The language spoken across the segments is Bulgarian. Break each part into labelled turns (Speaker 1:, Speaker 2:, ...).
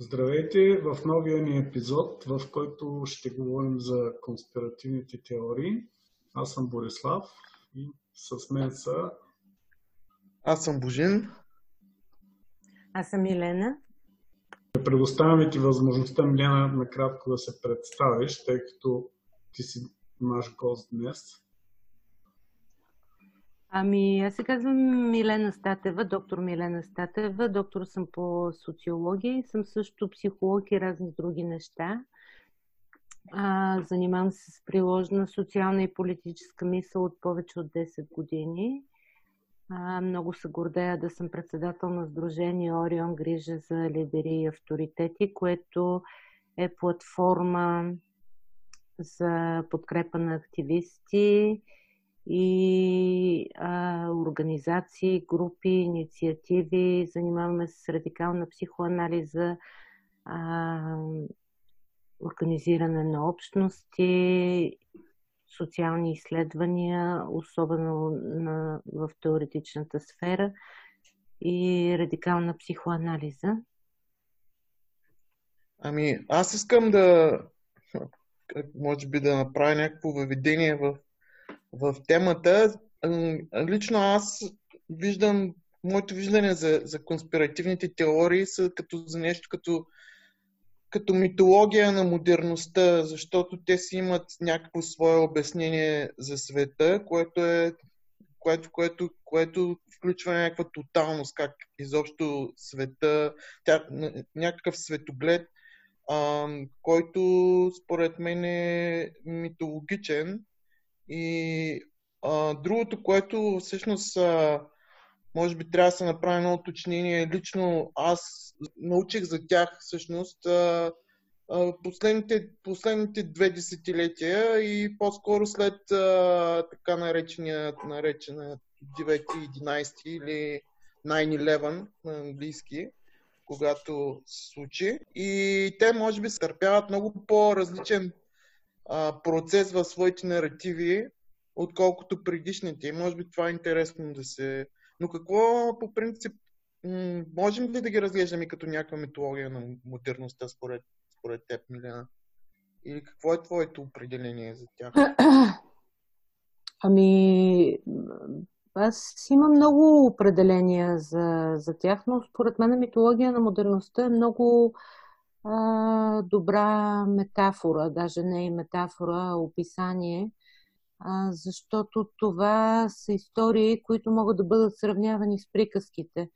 Speaker 1: Здравейте в новия ни епизод, в който ще говорим за конспиративните теории. Аз съм Борислав и с мен са...
Speaker 2: Аз съм Божин.
Speaker 3: Аз съм Милена.
Speaker 1: Предоставяме ти възможността, Милена, накратко да се представиш, тъй като ти си наш гост днес.
Speaker 3: Ами, аз се казвам Милена Статева, доктор Милена Статева. Доктор съм по социология и съм също психолог и разни други неща. А, занимавам се с приложна социална и политическа мисъл от повече от 10 години. А, много се гордея да съм председател на Сдружение Орион Грижа за лидери и авторитети, което е платформа за подкрепа на активисти, и а, организации, групи, инициативи. Занимаваме се с радикална психоанализа, а, организиране на общности, социални изследвания, особено на, в теоретичната сфера и радикална психоанализа.
Speaker 2: Ами, аз искам да, може би да направя някакво въведение в в темата. Лично аз виждам, моето виждане за, за конспиративните теории са като за нещо като, като митология на модерността, защото те си имат някакво свое обяснение за света, което е което, което, което включва някаква тоталност, как изобщо света, тя, някакъв светоглед, а, който според мен е митологичен и а, другото, което всъщност а, може би трябва да се направи едно уточнение. Лично аз научих за тях всъщност а, а, последните, последните две десетилетия и по-скоро след а, така наречения, наречена 9-11 или 9-11 на английски, когато се случи. И те може би стърпяват много по-различен а, процес в своите наративи, отколкото предишните. И може би това е интересно да се... Но какво по принцип можем ли да ги разглеждаме като някаква митология на модерността според, според теб, Милена? Или какво е твоето определение за тях?
Speaker 3: Ами, аз имам много определения за, за тях, но според мен митология на модерността е много а, добра метафора, даже не и метафора, а описание, а, защото това са истории, които могат да бъдат сравнявани с приказките.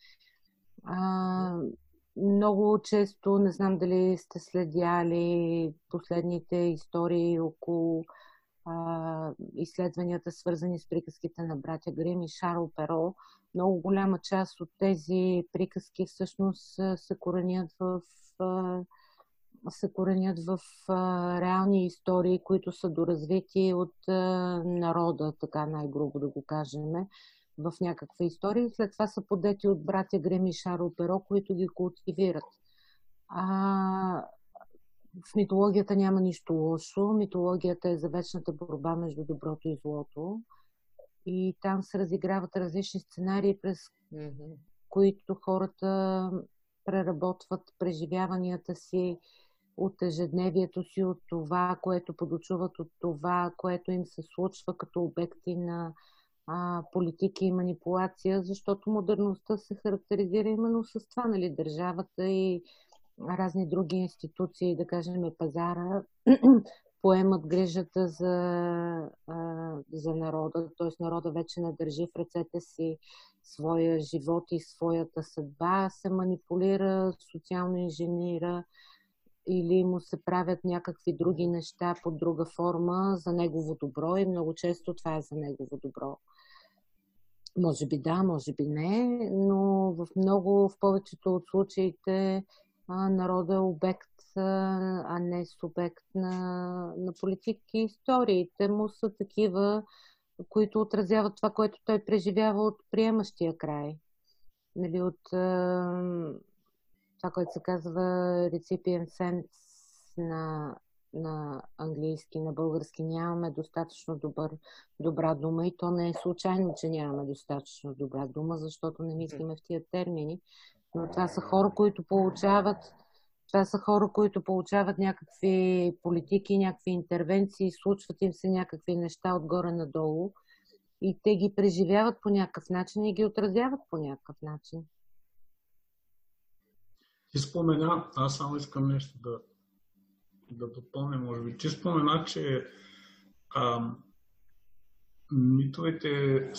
Speaker 3: А, много често, не знам дали сте следяли последните истории около а, изследванията, свързани с приказките на братя Грим и Шарл Перо. Много голяма част от тези приказки всъщност се коренят в се коренят в а, реални истории, които са доразвити от а, народа, така най-грубо да го кажем, в някаква история. След това са подети от братя Грем и Шаро Перо, които ги култивират. А, в митологията няма нищо лошо. Митологията е за вечната борба между доброто и злото. И там се разиграват различни сценарии, през mm-hmm. които хората преработват преживяванията си от ежедневието си, от това, което подочуват, от това, което им се случва като обекти на а, политики и манипулация, защото модерността се характеризира именно с това, нали, държавата и разни други институции, да кажем пазара, поемат грижата за, а, за народа, т.е. народа вече не държи в ръцете си своя живот и своята съдба, се манипулира, социално инженира, или му се правят някакви други неща под друга форма за негово добро и много често това е за негово добро. Може би да, може би не, но в много, в повечето от случаите народа е обект, а не субект на, на политики. Историите му са такива, които отразяват това, което той преживява от приемащия край. Нали, от това, което се казва recipient sense на, на английски, на български, нямаме достатъчно добър, добра дума и то не е случайно, че нямаме достатъчно добра дума, защото не мислиме в тия термини. Но това са хора, които получават Това са хора, които получават някакви политики, някакви интервенции, случват им се някакви неща отгоре надолу и те ги преживяват по някакъв начин и ги отразяват по някакъв начин.
Speaker 1: Ти спомена, аз само искам нещо да, да допълня, може би. Ти спомена, че а, митовете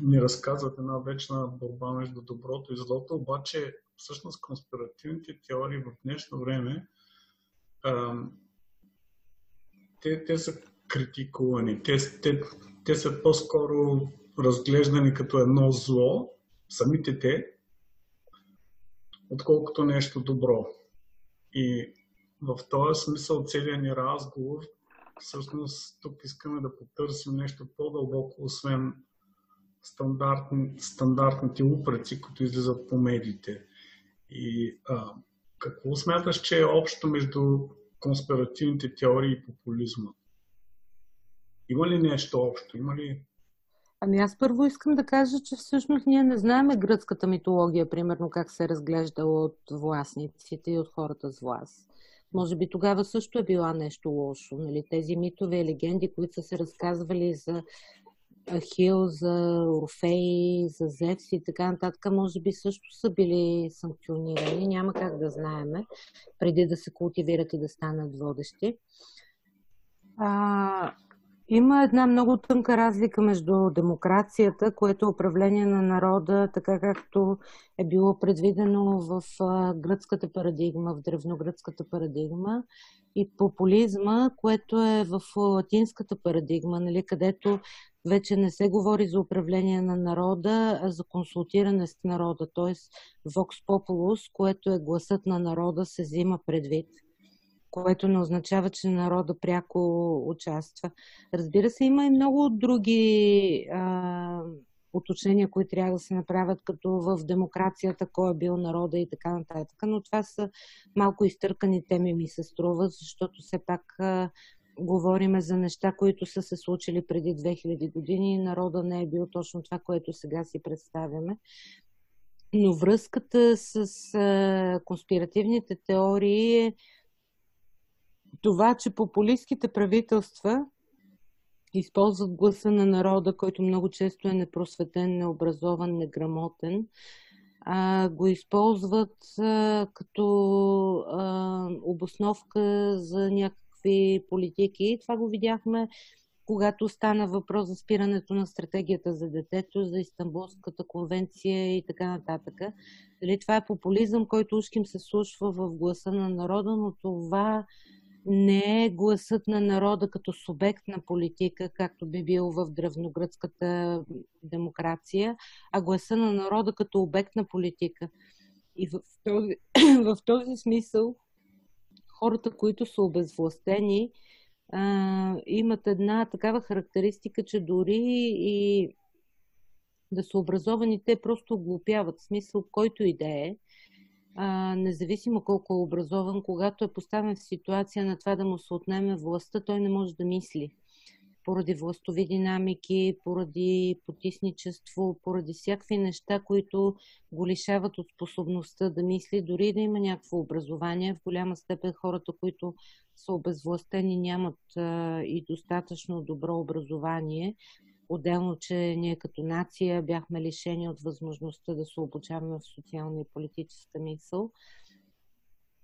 Speaker 1: ни разказват една вечна борба между доброто и злото, обаче всъщност конспиративните теории в днешно време а, те, те са критикувани. Те, те, те са по-скоро разглеждани като едно зло, самите те, отколкото нещо добро. И в този смисъл целият ни разговор, всъщност тук искаме да потърсим нещо по-дълбоко, освен стандартни, стандартните упреци, които излизат по медиите. И а, какво смяташ, че е общо между конспиративните теории и популизма? Има ли нещо общо? Има ли
Speaker 3: Ами аз първо искам да кажа, че всъщност ние не знаеме гръцката митология, примерно как се е разглеждала от властниците и от хората с власт. Може би тогава също е била нещо лошо. Нали? Тези митове и легенди, които са се разказвали за Ахил, за Орфей, за Зевс и така нататък, може би също са били санкционирани. Няма как да знаеме, преди да се култивират и да станат водещи. А, има една много тънка разлика между демокрацията, което е управление на народа, така както е било предвидено в гръцката парадигма, в древногръцката парадигма, и популизма, което е в латинската парадигма, нали, където вече не се говори за управление на народа, а за консултиране с народа, т.е. Vox Populus, което е гласът на народа, се взима предвид което не означава, че народа пряко участва. Разбира се, има и много други а, уточнения, които трябва да се направят, като в демокрацията, кой е бил народа и така нататък. Но това са малко изтъркани теми, ми се струва, защото все пак а, говориме за неща, които са се случили преди 2000 години и народа не е бил точно това, което сега си представяме. Но връзката с а, конспиративните теории е това, че популистските правителства използват гласа на народа, който много често е непросветен, необразован, неграмотен, а, го използват а, като а, обосновка за някакви политики. Това го видяхме, когато стана въпрос за спирането на стратегията за детето, за Истанбулската конвенция и така нататък. Дали това е популизъм, който ушким се слушва в гласа на народа, но това не е гласът на народа като субект на политика, както би бил в древногръцката демокрация, а гласа на народа като обект на политика. И в този, в този смисъл хората, които са обезвластени, а, имат една такава характеристика, че дори и да са образовани, те просто оглупяват. Смисъл, който и да е а, независимо колко е образован, когато е поставен в ситуация на това да му се отнеме властта, той не може да мисли. Поради властови динамики, поради потисничество, поради всякакви неща, които го лишават от способността да мисли, дори да има някакво образование. В голяма степен хората, които са обезвластени, нямат а, и достатъчно добро образование, Отделно, че ние като нация бяхме лишени от възможността да се обучаваме в социална и политическа мисъл.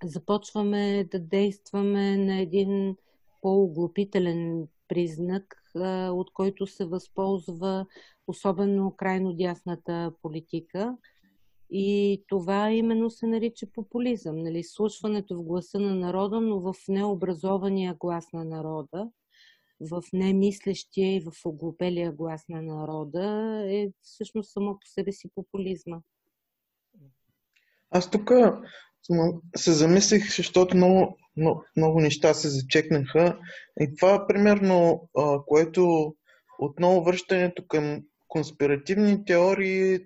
Speaker 3: Започваме да действаме на един по-оглупителен признак, от който се възползва особено крайно дясната политика. И това именно се нарича популизъм. Нали? Слушването в гласа на народа, но в необразования глас на народа в немислещия и в оглупелия глас на народа е всъщност само по себе си популизма.
Speaker 2: Аз тук се замислих, защото много, много, много неща се зачекнаха. И това, примерно, което отново връщането към конспиративни теории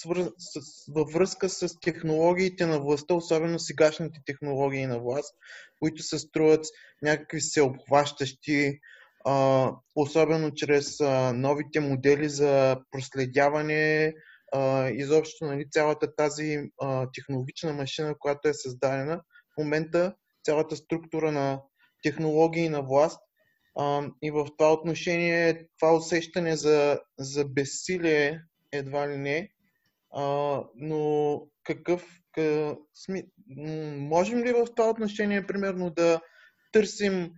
Speaker 2: свър... с... във връзка с технологиите на властта, особено сегашните технологии на власт, които се струват някакви всеобхващащи, а, особено чрез а, новите модели за проследяване а, изобщо нали, цялата тази а, технологична машина, която е създадена. В момента цялата структура на технологии на власт а, и в това отношение това усещане за, за безсилие едва ли не, а, но какъв, къ, сми, можем ли в това отношение примерно да търсим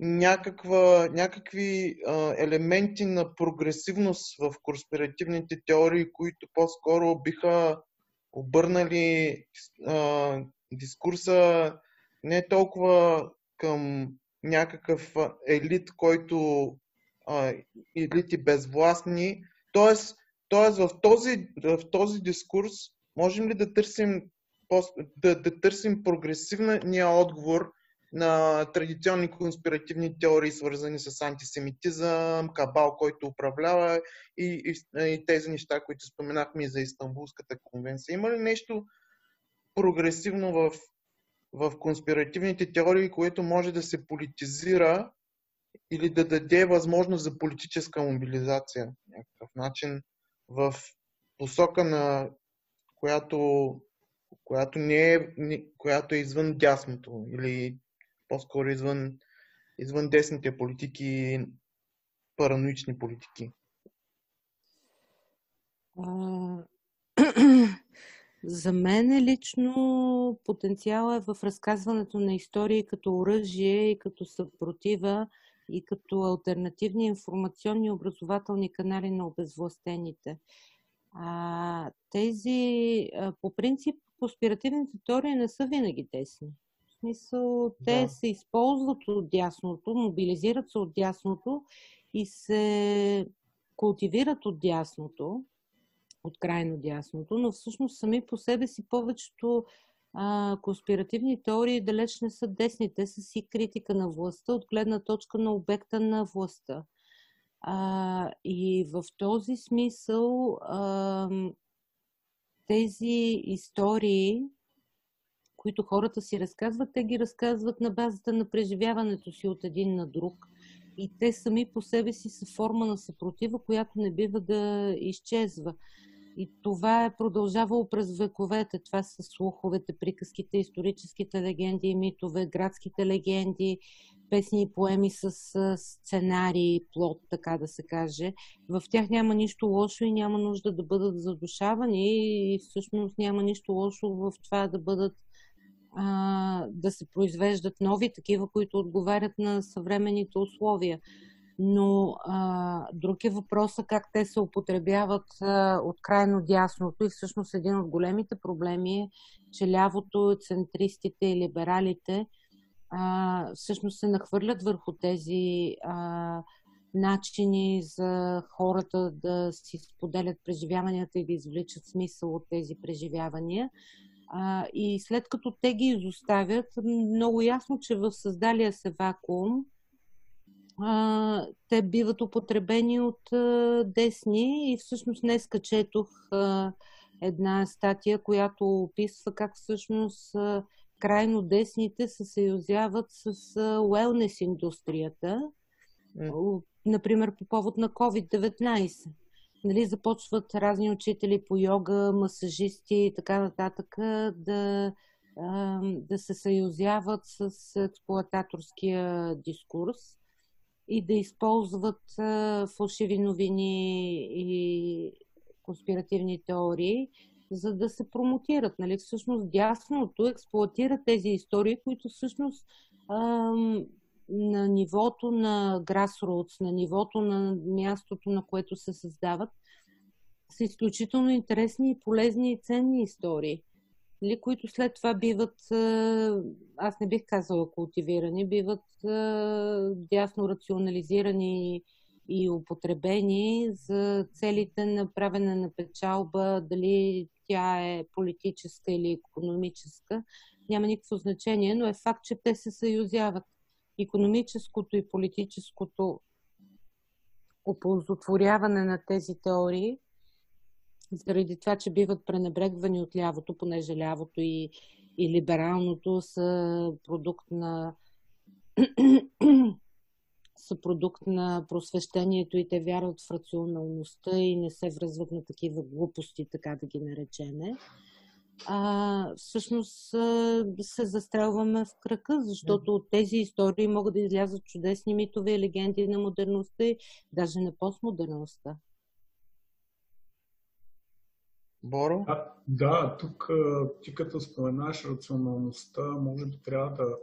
Speaker 2: някаква, някакви а, елементи на прогресивност в конспиративните теории, които по-скоро биха обърнали а, дискурса не толкова към някакъв елит, който а, елити безвластни. Тоест, тоест в, този, в този дискурс можем ли да търсим, да, да търсим прогресивния отговор на традиционни конспиративни теории, свързани с антисемитизъм, кабал, който управлява и, и, и тези неща, които споменахме и за Истанбулската конвенция. Има ли нещо прогресивно в, в конспиративните теории, което може да се политизира или да даде възможност за политическа мобилизация някакъв начин в посока на която, която, не е, която е извън дясното или по-скоро извън, извън десните политики параноични политики?
Speaker 3: За мен лично потенциала е в разказването на истории като оръжие и като съпротива и като альтернативни информационни и образователни канали на обезвластените. А, тези, а, по принцип, конспиративните теории не са винаги тесни смисъл, те да. се използват от дясното, мобилизират се от дясното и се култивират от дясното, от крайно дясното, но всъщност сами по себе си повечето а, конспиративни теории далеч не са десни. Те са си критика на властта от гледна точка на обекта на властта. А, и в този смисъл а, тези истории които хората си разказват, те ги разказват на базата на преживяването си от един на друг. И те сами по себе си са форма на съпротива, която не бива да изчезва. И това е продължавало през вековете. Това са слуховете, приказките, историческите легенди и митове, градските легенди, песни и поеми с сценарии, плод, така да се каже. В тях няма нищо лошо и няма нужда да бъдат задушавани и всъщност няма нищо лошо в това да бъдат а, да се произвеждат нови такива, които отговарят на съвременните условия. Но а, друг е въпросът как те се употребяват а, от крайно дясното и всъщност един от големите проблеми е, че лявото, центристите и либералите а, всъщност се нахвърлят върху тези а, начини за хората да си споделят преживяванията и да извличат смисъл от тези преживявания. А, и след като те ги изоставят, много ясно, че в създалия се вакуум а, те биват употребени от а, десни и всъщност днес четох а, една статия, която описва как всъщност а, крайно десните се съюзяват с уелнес индустрията, mm. например по повод на COVID-19 нали, започват разни учители по йога, масажисти и така нататък да, да се съюзяват с експлуататорския дискурс и да използват фалшиви новини и конспиративни теории, за да се промотират. Нали? Всъщност дясното експлуатира тези истории, които всъщност на нивото на grassroots, на нивото на мястото, на което се създават, са изключително интересни и полезни и ценни истории, нали, които след това биват, аз не бих казала култивирани, биват дясно рационализирани и употребени за целите на правене на печалба, дали тя е политическа или економическа, няма никакво значение, но е факт, че те се съюзяват. Економическото и политическото оползотворяване на тези теории, заради това, че биват пренебрегвани от лявото, понеже лявото и, и либералното са продукт на са продукт на просвещението и те вярват в рационалността и не се връзват на такива глупости, така да ги наречеме, а, всъщност се застрелваме в кръка, защото от тези истории могат да излязат чудесни митове и легенди на модерността и даже на постмодерността.
Speaker 2: Боро?
Speaker 1: А, да, тук ти като споменаш рационалността, може би трябва да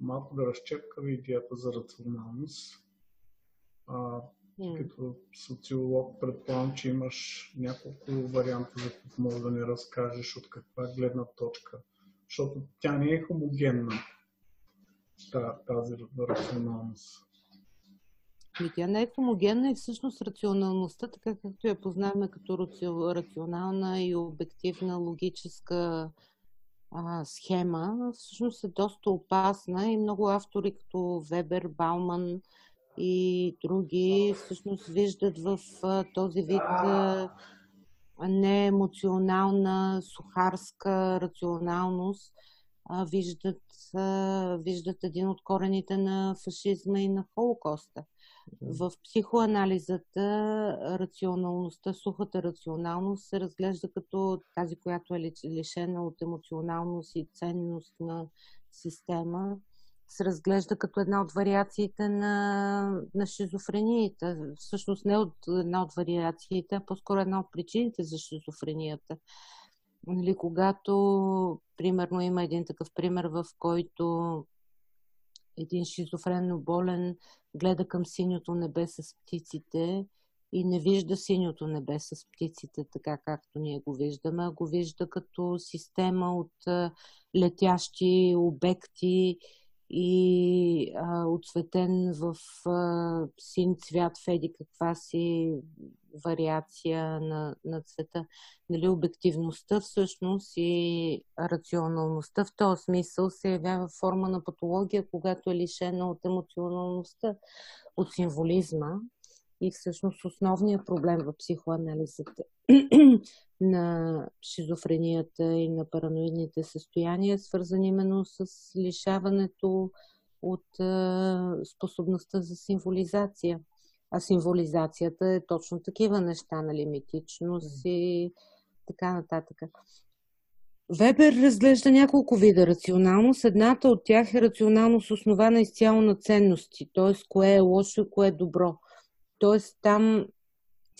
Speaker 1: малко да разчепкаме идеята за рационалност. А, mm. Като социолог предполагам, че имаш няколко варианта, за които може да ни разкажеш от каква гледна точка. Защото тя не е хомогенна, тази рационалност.
Speaker 3: Ами тя не е хомогенна и всъщност рационалността, така както я познаваме като рационална и обективна логическа а, схема, всъщност е доста опасна и много автори като Вебер, Бауман и други всъщност виждат в а, този вид а, неемоционална, сухарска рационалност, а, виждат, а, виждат един от корените на фашизма и на Холокоста. В психоанализата рационалността, сухата рационалност се разглежда като тази, която е лишена от емоционалност и ценност на система, се разглежда като една от вариациите на, на шизофрениите. Всъщност не от една от вариациите, а по-скоро една от причините за шизофренията. Нали, когато, примерно, има един такъв пример, в който един шизофренно болен гледа към синьото небе с птиците и не вижда синьото небе с птиците, така както ние го виждаме, а го вижда като система от летящи обекти и а, отсветен в а, син цвят в еди каква си вариация на, на цвета. Нали, обективността всъщност и рационалността в този смисъл се явява форма на патология, когато е лишена от емоционалността, от символизма. И всъщност основният проблем в психоанализата на шизофренията и на параноидните състояния, свързан именно с лишаването от способността за символизация. А символизацията е точно такива неща, нали, митичност и така нататък. Вебер разглежда няколко вида рационалност. Едната от тях е рационалност основана изцяло на ценности, т.е. кое е лошо и кое е добро. Т.е. там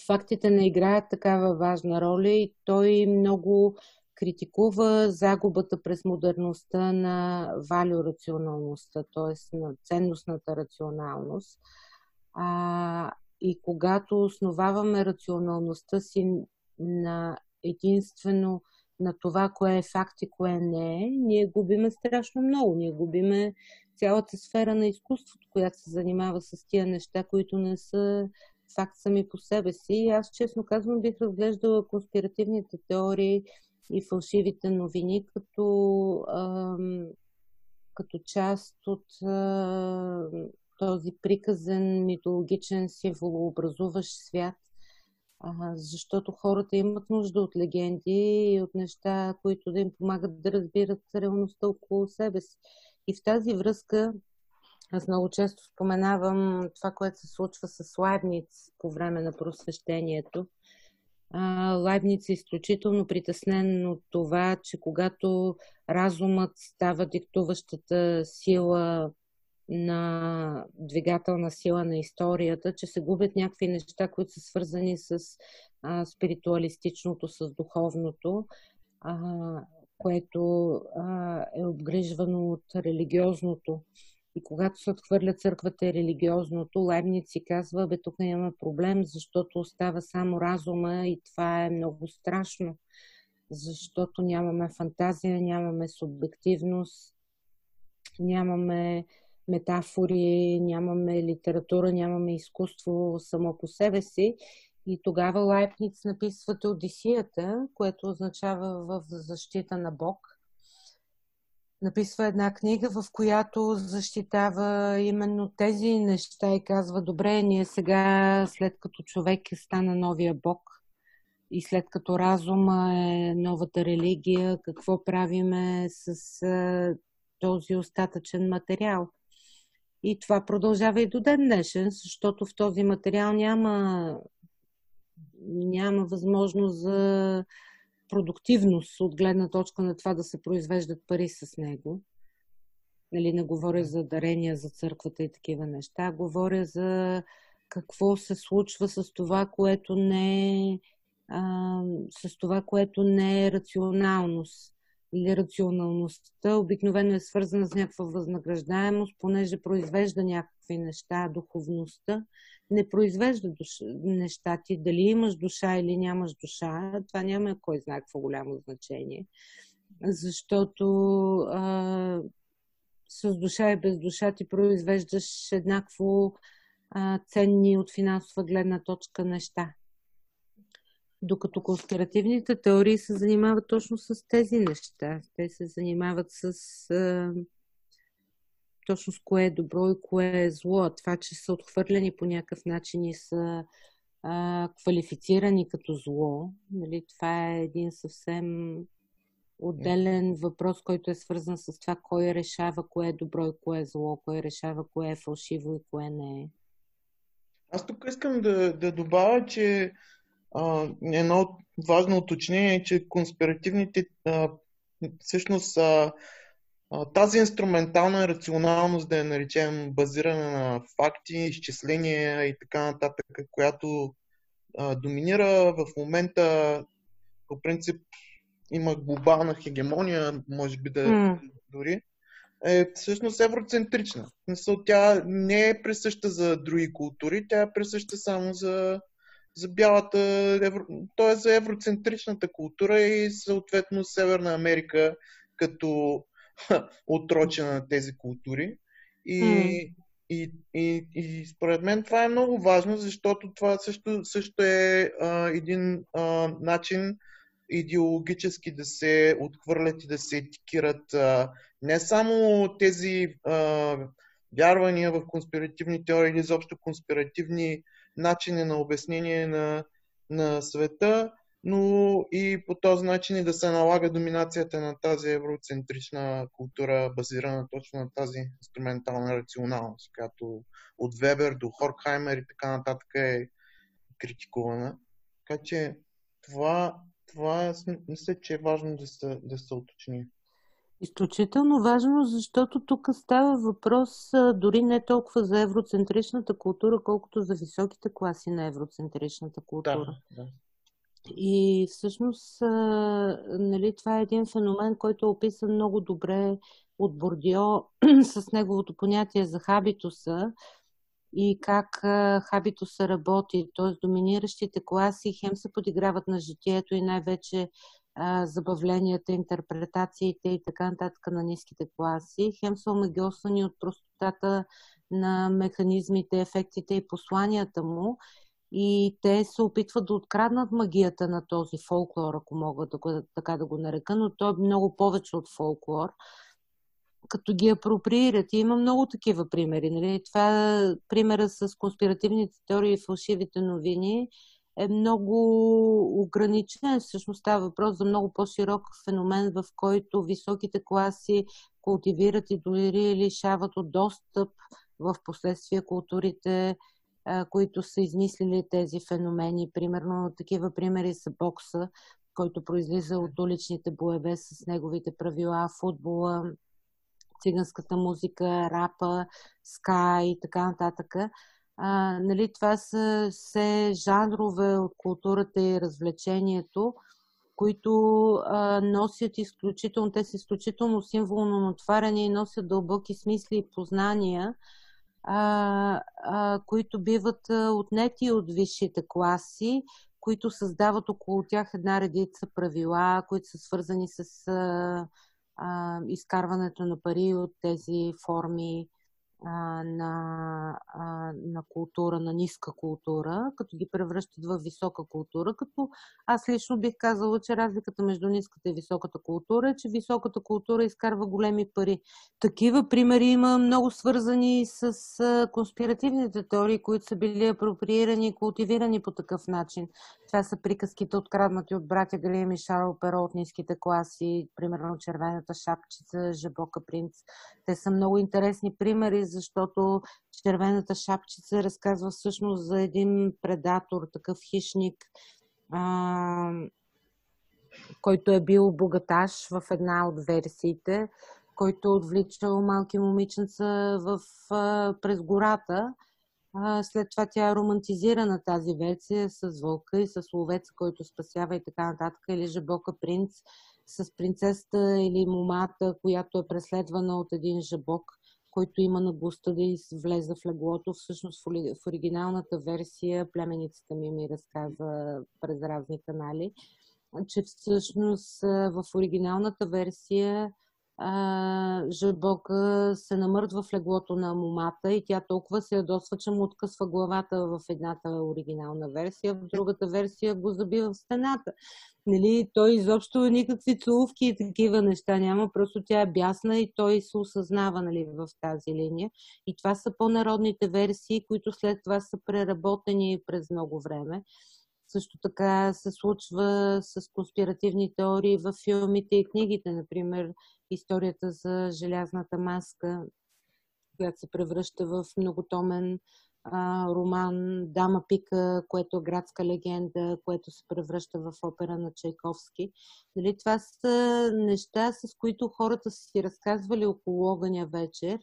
Speaker 3: фактите не играят такава важна роля и той много критикува загубата през модерността на валюрационалността, т.е. на ценностната рационалност. А, и когато основаваме рационалността си на единствено на това, кое е факт и кое не е, ние губиме страшно много. Ние губиме цялата сфера на изкуството, която се занимава с тия неща, които не са факт сами по себе си. И аз, честно казвам, бих разглеждала конспиративните теории и фалшивите новини като, ам, като част от а, този приказен митологичен символообразуващ свят, а, защото хората имат нужда от легенди и от неща, които да им помагат да разбират реалността около себе си. И в тази връзка аз много често споменавам това, което се случва с Лайбниц по време на просвещението. Лайбниц е изключително притеснен от това, че когато разумът става диктуващата сила на двигателна сила на историята, че се губят някакви неща, които са свързани с а, спиритуалистичното, с духовното, а, което а, е обгрижвано от религиозното. И когато се отхвърля църквата и религиозното, Лайбниц си казва, бе, тук имаме проблем, защото остава само разума и това е много страшно, защото нямаме фантазия, нямаме субективност, нямаме метафори, нямаме литература, нямаме изкуство само по себе си. И тогава Лайпниц написва Одисията, което означава в защита на Бог. Написва една книга, в която защитава именно тези неща и казва, добре, ние сега, след като човек е стана новия Бог и след като разума е новата религия, какво правиме с този остатъчен материал? И това продължава и до ден днешен, защото в този материал няма, няма възможност за продуктивност от гледна точка на това да се произвеждат пари с него. Нали, не говоря за дарения за църквата и такива неща. Говоря за какво се случва с това, което не е, а, с това, което не е рационалност или рационалността обикновено е свързана с някаква възнаграждаемост, понеже произвежда някакви неща, духовността не произвежда душ... неща ти. Дали имаш душа или нямаш душа, това няма кой знае какво голямо значение. Защото а, с душа и без душа ти произвеждаш еднакво а, ценни от финансова гледна точка неща. Докато конспиративните теории се занимават точно с тези неща. Те се занимават с а, точно с кое е добро и кое е зло. Това, че са отхвърлени по някакъв начин и са а, квалифицирани като зло, нали, това е един съвсем отделен въпрос, който е свързан с това кой решава кое е добро и кое е зло, кой решава кое е фалшиво и кое не е.
Speaker 2: Аз тук искам да, да добавя, че а, едно важно уточнение е, че конспиративните а, всъщност а, тази инструментална рационалност, да я наречем базирана на факти, изчисления и така нататък, която а, доминира в момента, по принцип има глобална хегемония, може би да mm. дори, е всъщност евроцентрична. Тя не е присъща за други култури, тя е присъща само за, за бялата, евро, т.е. за евроцентричната култура и съответно Северна Америка като отрочена на тези култури. И, mm. и, и, и според мен това е много важно, защото това също, също е а, един а, начин идеологически да се отхвърлят и да се етикират а, не само тези а, вярвания в конспиративни теории или изобщо конспиративни начини на обяснение на, на света, но и по този начин и да се налага доминацията на тази евроцентрична култура, базирана точно на тази инструментална рационалност, която от Вебер до Хоркхаймер и така нататък е критикувана. Така че това, това мисля, че е важно да се, да се уточни.
Speaker 3: Изключително важно, защото тук става въпрос дори не толкова за евроцентричната култура, колкото за високите класи на евроцентричната култура. Да, да. И всъщност, нали, това е един феномен, който е описан много добре от Бордио с неговото понятие за хабитуса и как хабитуса работи, т.е. доминиращите класи хем се подиграват на житието и най-вече забавленията, интерпретациите и така нататък на ниските класи, хем са омагиосани от простотата на механизмите, ефектите и посланията му и те се опитват да откраднат магията на този фолклор, ако мога да го, така да го нарека, но той е много повече от фолклор, като ги апроприират. И има много такива примери. Нали? Това примера с конспиративните теории и фалшивите новини е много ограничен. Всъщност става въпрос за много по-широк феномен, в който високите класи култивират и дори лишават от достъп в последствие културите които са измислили тези феномени. Примерно такива примери са бокса, който произлиза от уличните боеве с неговите правила, футбола, циганската музика, рапа, ска и така нататък. А, нали, това са все жанрове от културата и развлечението, които а, носят изключително, те са изключително символно отваряне и носят дълбоки смисли и познания, а, а, които биват отнети от висшите класи, които създават около тях една редица правила, които са свързани с а, а, изкарването на пари от тези форми а, на, а, на култура, на ниска култура, като ги превръщат в висока култура, като аз лично бих казала, че разликата между ниската и високата култура е, че високата култура изкарва големи пари. Такива примери има много свързани с конспиративните теории, които са били апроприирани и култивирани по такъв начин. Това са приказките откраднати от братя Грим и Шарл Перо от ниските класи, примерно Червената шапчица, Жабока принц. Те са много интересни примери защото червената шапчица разказва всъщност за един предатор, такъв хищник, а, който е бил богаташ в една от версиите, който отвличал малки момиченца в, а, през гората. А, след това тя е романтизирана тази версия с вълка и с ловеца, който спасява и така нататък, или жабока принц с принцесата или момата, която е преследвана от един жабок, който има наглостта да влезе в леглото. Всъщност в оригиналната версия племеницата ми ми разказа през разни канали, че всъщност в оригиналната версия Жабока се намърдва в леглото на момата и тя толкова се ядосва, че му откъсва главата в едната оригинална версия, в другата версия го забива в стената. Нали, той изобщо никакви целувки и такива неща няма, просто тя е бясна и той се осъзнава нали, в тази линия. И това са по-народните версии, които след това са преработени през много време. Също така се случва с конспиративни теории в филмите и книгите. Например, историята за желязната маска, която се превръща в многотомен а, роман Дама Пика, което е градска легенда, което се превръща в опера на Чайковски. Нали, това са неща, с които хората са си разказвали около огъня вечер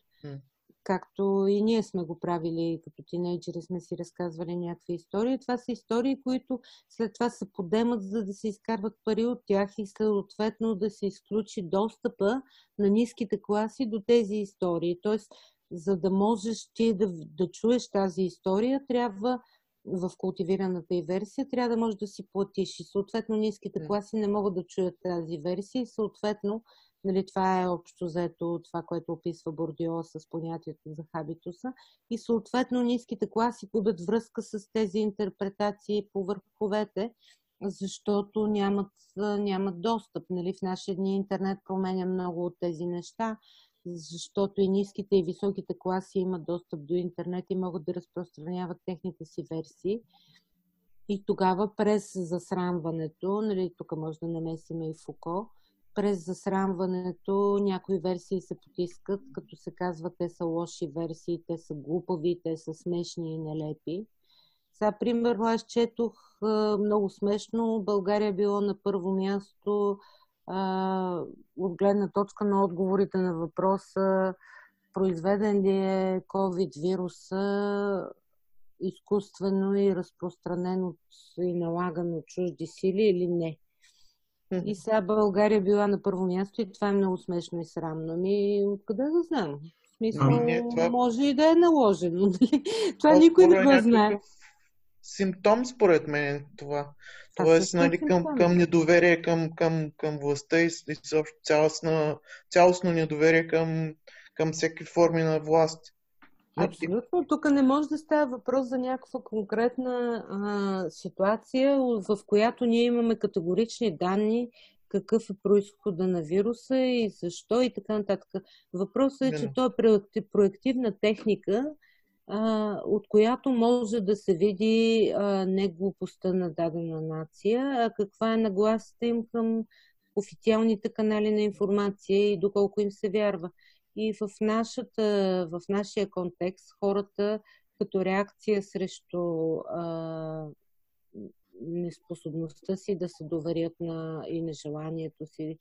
Speaker 3: както и ние сме го правили като тинейджери, сме си разказвали някакви истории. Това са истории, които след това се подемат, за да се изкарват пари от тях и съответно да се изключи достъпа на ниските класи до тези истории. Тоест, за да можеш ти да, да чуеш тази история, трябва в култивираната и версия, трябва да можеш да си платиш. И съответно ниските класи не могат да чуят тази версия и съответно Нали, това е общо заето това, което описва Бордио с понятието за хабитуса. И съответно ниските класи губят връзка с тези интерпретации по върховете, защото нямат, нямат достъп. Нали, в нашия дни интернет променя много от тези неща, защото и ниските и високите класи имат достъп до интернет и могат да разпространяват техните си версии. И тогава през засрамването, нали, тук може да намесим и Фуко, през засрамването някои версии се потискат, като се казва, те са лоши версии, те са глупави, те са смешни и нелепи. Сега, примерно, аз четох много смешно. България е било на първо място а, от гледна точка на отговорите на въпроса произведен ли е COVID вируса изкуствено и разпространен от и налаган от чужди сили или не. И сега България била на първо място и това е много смешно и срамно. Ми, откъде да знам? В смисъл, ами не, това... може и да е наложено. Нали? това никой не го знае.
Speaker 2: Симптом, според мен, е това. Тоест, нали, към, към недоверие към, към, към властта и, и цялостно, цялостно недоверие към, към всеки форми на власт.
Speaker 3: Абсолютно. Тук не може да става въпрос за някаква конкретна а, ситуация, в която ние имаме категорични данни какъв е происхода на вируса и защо и така нататък. Въпросът е, че то е проективна техника, а, от която може да се види а, не глупостта на дадена нация, а каква е нагласата им към официалните канали на информация и доколко им се вярва. И в, нашата, в нашия контекст хората като реакция срещу а, неспособността си да се доверят на и нежеланието си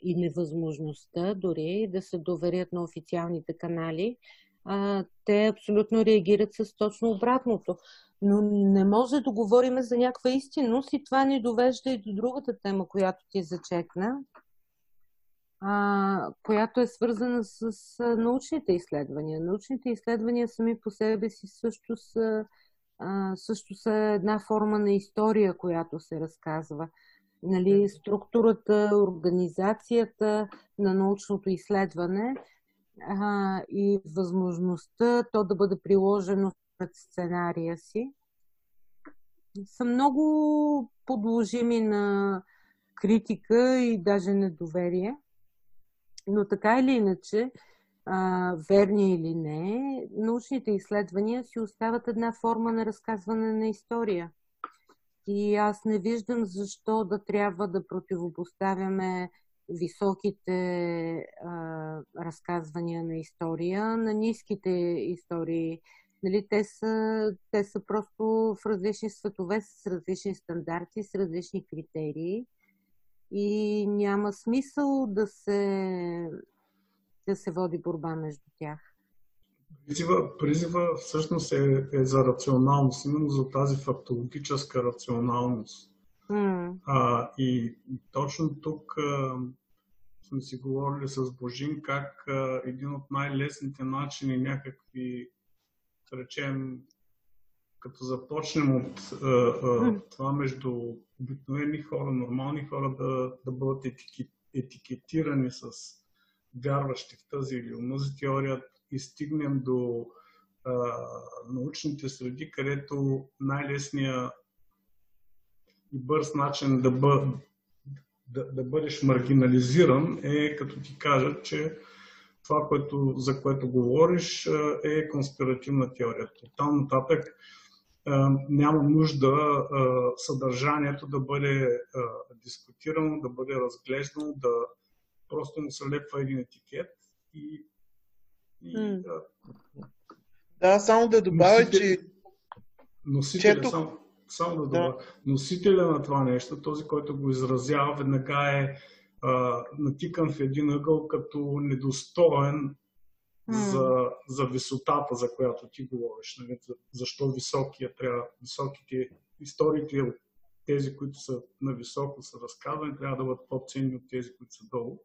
Speaker 3: и невъзможността дори да се доверят на официалните канали, а, те абсолютно реагират с точно обратното. Но не може да говорим за някаква истинност и това ни довежда и до другата тема, която ти зачекна, а, която е свързана с, с научните изследвания. Научните изследвания сами по себе си също са, а, също са една форма на история, която се разказва. Нали, структурата, организацията на научното изследване а, и възможността то да бъде приложено пред сценария си са много подложими на критика и даже недоверие. Но така или иначе, а, верни или не, научните изследвания си остават една форма на разказване на история. И аз не виждам защо да трябва да противопоставяме високите а, разказвания на история, на ниските истории. Нали, те, са, те са просто в различни светове, с различни стандарти, с различни критерии. И няма смисъл да се, да се води борба между тях.
Speaker 1: Призива, призива всъщност е, е за рационалност, именно за тази фактологическа рационалност.
Speaker 3: Mm.
Speaker 1: А, и, точно тук а, сме си говорили с Божин как а, един от най-лесните начини някакви, да речем, като започнем от а, а, това между обикновени хора, нормални хора да, да бъдат етикет, етикетирани с вярващи в тази или онази теория и стигнем до а, научните среди, където най-лесният и бърз начин да, бъ, да, да бъдеш маргинализиран е като ти кажат, че това, което, за което говориш, е конспиративна теория. Там нататък няма нужда съдържанието да бъде дискутирано, да бъде разглеждано, да просто му се лепва един етикет и,
Speaker 2: и mm. да. Да, само да добавя, носител, че
Speaker 1: носителя, чето... само, само да добавя, да. носителя на това нещо, този, който го изразява, веднага е а, натикан в един ъгъл като недостоен за, за висотата, за която ти говориш. Нали? Защо високия трябва, високите историите от тези, които са на високо са разказани, трябва да бъдат по-ценни от тези, които са долу.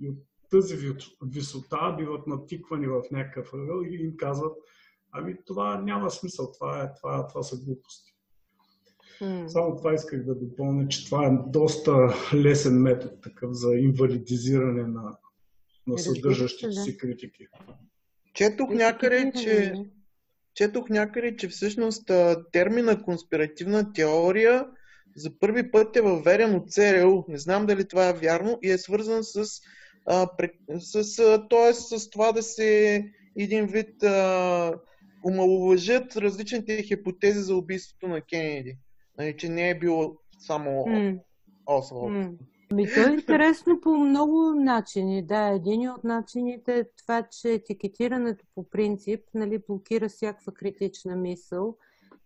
Speaker 1: И от тази висота биват натиквани в някакъв ъгъл и им казват, ами това няма смисъл, това, е, това, това са глупости. Mm. Само това исках да допълня, че това е доста лесен метод такъв за инвалидизиране на, на съдържащите си критики.
Speaker 2: Четох някъде, че, четох някъде, че всъщност термина конспиративна теория за първи път е въведен от ЦРУ. Не знам дали това е вярно и е свързан с, а, с, а, т.е. с това да се един вид а, омалуважат различните хипотези за убийството на Кенеди. Нали, че не е било само mm. Освалд. Mm.
Speaker 3: Ми, то е интересно по много начини. Да, един от начините е това, че етикетирането по принцип нали, блокира всякаква критична мисъл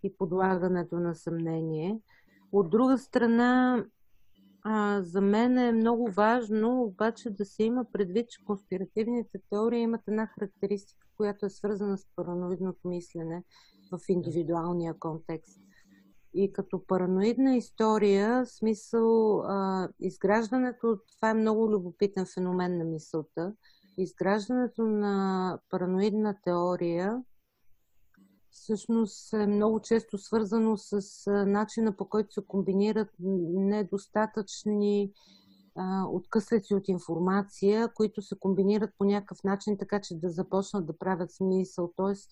Speaker 3: и подлагането на съмнение. От друга страна, а, за мен е много важно обаче да се има предвид, че конспиративните теории имат една характеристика, която е свързана с параноидното мислене в индивидуалния контекст. И като параноидна история, смисъл, а, изграждането, това е много любопитен феномен на мисълта, изграждането на параноидна теория всъщност е много често свързано с начина по който се комбинират недостатъчни а, откъслеци от информация, които се комбинират по някакъв начин, така че да започнат да правят смисъл. Тоест,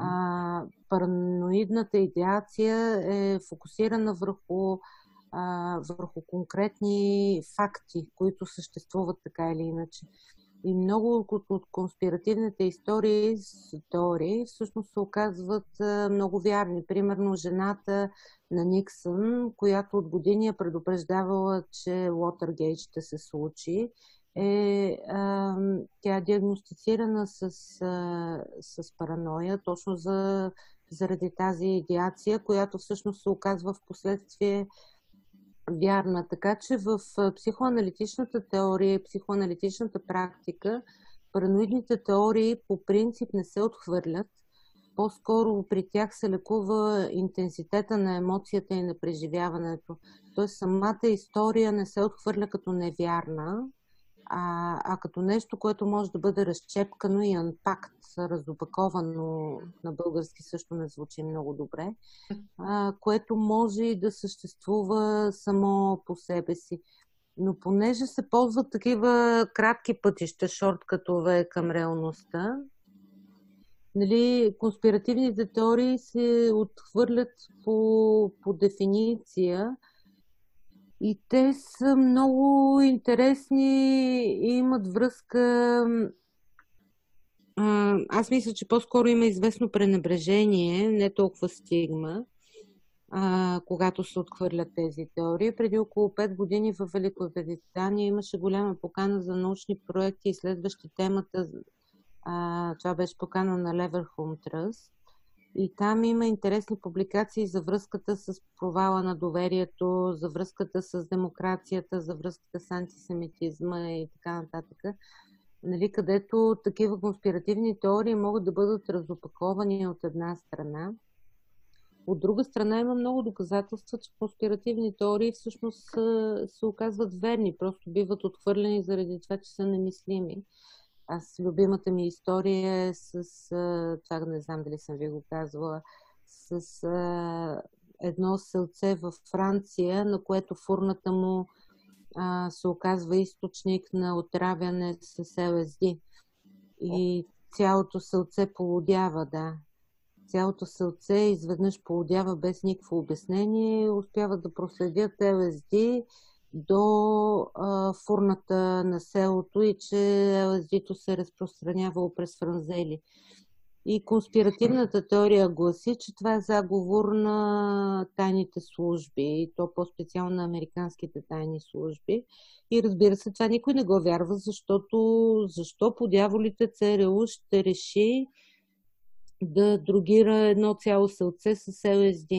Speaker 3: а, параноидната идеация е фокусирана върху, а, върху конкретни факти, които съществуват така или иначе. И много от конспиративните истории, теории всъщност се оказват много вярни. Примерно жената на Никсън, която от години е предупреждавала, че Уотергейт ще се случи, е, а, тя е диагностицирана с, а, с параноя точно за, заради тази идеация, която всъщност се оказва в последствие вярна. Така че в психоаналитичната теория и психоаналитичната практика параноидните теории по принцип не се отхвърлят. По-скоро при тях се лекува интенситета на емоцията и на преживяването. Тоест самата история не се отхвърля като невярна, а, а като нещо, което може да бъде разчепкано и анпакт, разопаковано на български също не звучи много добре, а, което може и да съществува само по себе си. Но понеже се ползват такива кратки пътища, шорткатове към реалността, нали, конспиративните теории се отхвърлят по, по дефиниция – и те са много интересни и имат връзка. Аз мисля, че по-скоро има известно пренебрежение, не толкова стигма, когато се отхвърлят тези теории. Преди около 5 години в Великобритания имаше голяма покана за научни проекти, изследващи темата. Това беше покана на Leverhome Trust. И там има интересни публикации за връзката с провала на доверието, за връзката с демокрацията, за връзката с антисемитизма и така нататък. Нали, където такива конспиративни теории могат да бъдат разопаковани от една страна. От друга страна има много доказателства, че конспиративни теории всъщност се оказват верни, просто биват отхвърлени заради това, че са немислими. Аз любимата ми история е с, това не знам дали съм ви го казвала, с а, едно селце във Франция, на което фурната му а, се оказва източник на отравяне с ЛСД. И цялото селце полудява, да. Цялото селце изведнъж полудява без никакво обяснение, успяват да проследят ЛСД до а, фурната на селото и че ЛСД-то се разпространявало през франзели. И конспиративната теория гласи, че това е заговор на тайните служби, и то по-специално на американските тайни служби. И разбира се, това никой не го вярва, защото защо по дяволите ЦРУ ще реши да другира едно цяло селце с ЛСД?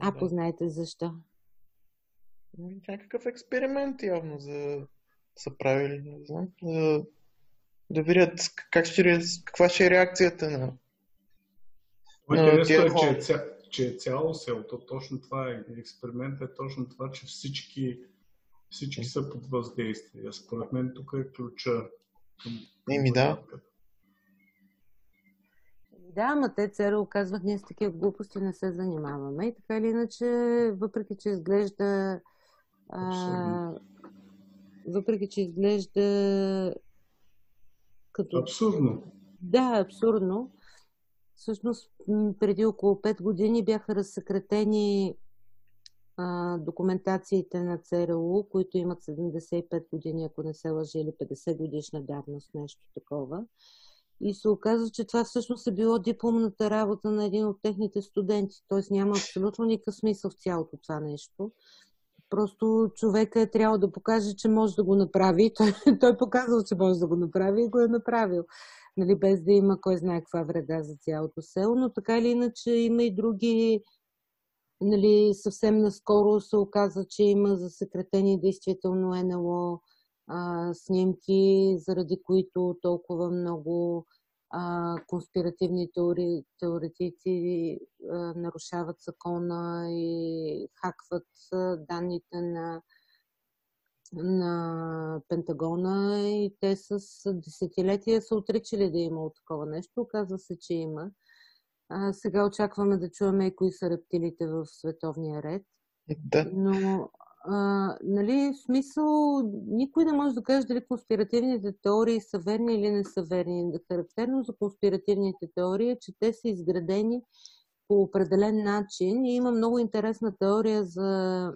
Speaker 3: А, познаете защо.
Speaker 2: Някакъв експеримент явно за са правили, не знам, да, да видят как ще, каква ще е реакцията на,
Speaker 1: Интересно е, че е, ця, че е цяло селото. Точно това е. Експеримент е точно това, че всички, всички са под въздействие. Според мен тук е ключа
Speaker 2: към, Еми, да.
Speaker 3: Да, ама те цера оказват ние с такива глупости не се занимаваме. И така или иначе, въпреки че изглежда а, въпреки, че изглежда
Speaker 1: като... Абсурдно.
Speaker 3: Да, абсурдно. Всъщност, преди около 5 години бяха разсекретени а, документациите на ЦРУ, които имат 75 години, ако не се лъжи, или 50 годишна давност, нещо такова. И се оказва, че това всъщност е било дипломната работа на един от техните студенти. Тоест няма абсолютно никакъв смисъл в цялото това нещо. Просто човека е трябва да покаже, че може да го направи. Той, той показал, че може да го направи и го е направил. Нали, без да има кой знае каква вреда за цялото село, но така или иначе има и други нали, съвсем наскоро се оказа, че има засекретени действително НЛО а, снимки, заради които толкова много а, конспиративни теори, теоретици а, нарушават закона и хакват а, данните на, на Пентагона и те с десетилетия са отричали да е имало такова нещо. Оказва се, че има. А, сега очакваме да чуваме кои са рептилите в световния ред.
Speaker 2: Да.
Speaker 3: Но а, нали, смисъл, никой не може да каже дали конспиративните теории са верни или не са верни. Характерно за конспиративните теории е, че те са изградени по определен начин и има много интересна теория за,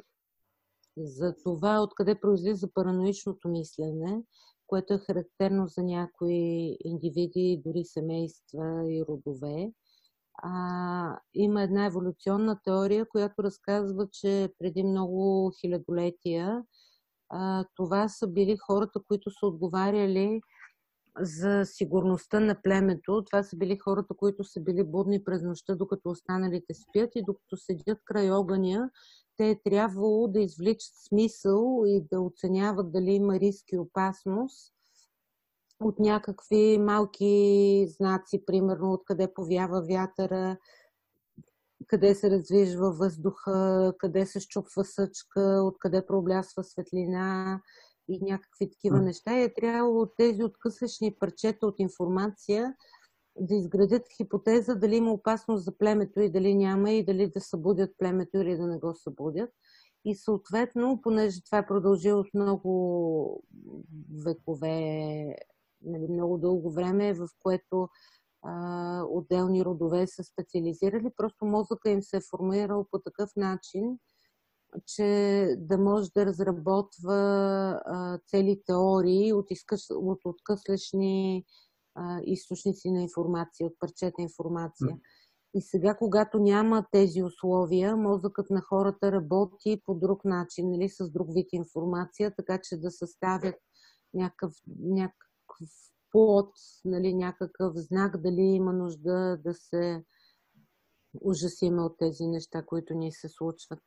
Speaker 3: за това откъде произлиза параноичното мислене, което е характерно за някои индивиди, дори семейства и родове а, има една еволюционна теория, която разказва, че преди много хилядолетия а, това са били хората, които са отговаряли за сигурността на племето. Това са били хората, които са били будни през нощта, докато останалите спят и докато седят край огъня, те е трябвало да извличат смисъл и да оценяват дали има риск и опасност от някакви малки знаци, примерно откъде повява вятъра, къде се раздвижва въздуха, къде се щупва съчка, откъде проблясва светлина и някакви такива неща. И е трябвало от тези откъслечни парчета от информация да изградят хипотеза дали има опасност за племето и дали няма и дали да събудят племето или да не го събудят. И съответно, понеже това е продължило от много векове нали, много дълго време, в което а, отделни родове са специализирали. Просто мозъка им се е формирал по такъв начин, че да може да разработва а, цели теории от, изкъс, от откъслешни а, източници на информация, от парчета информация. И сега, когато няма тези условия, мозъкът на хората работи по друг начин, нали, с друг вид информация, така че да съставят някакъв, някакъв плод, нали, някакъв знак, дали има нужда да се ужасиме от тези неща, които ни се случват.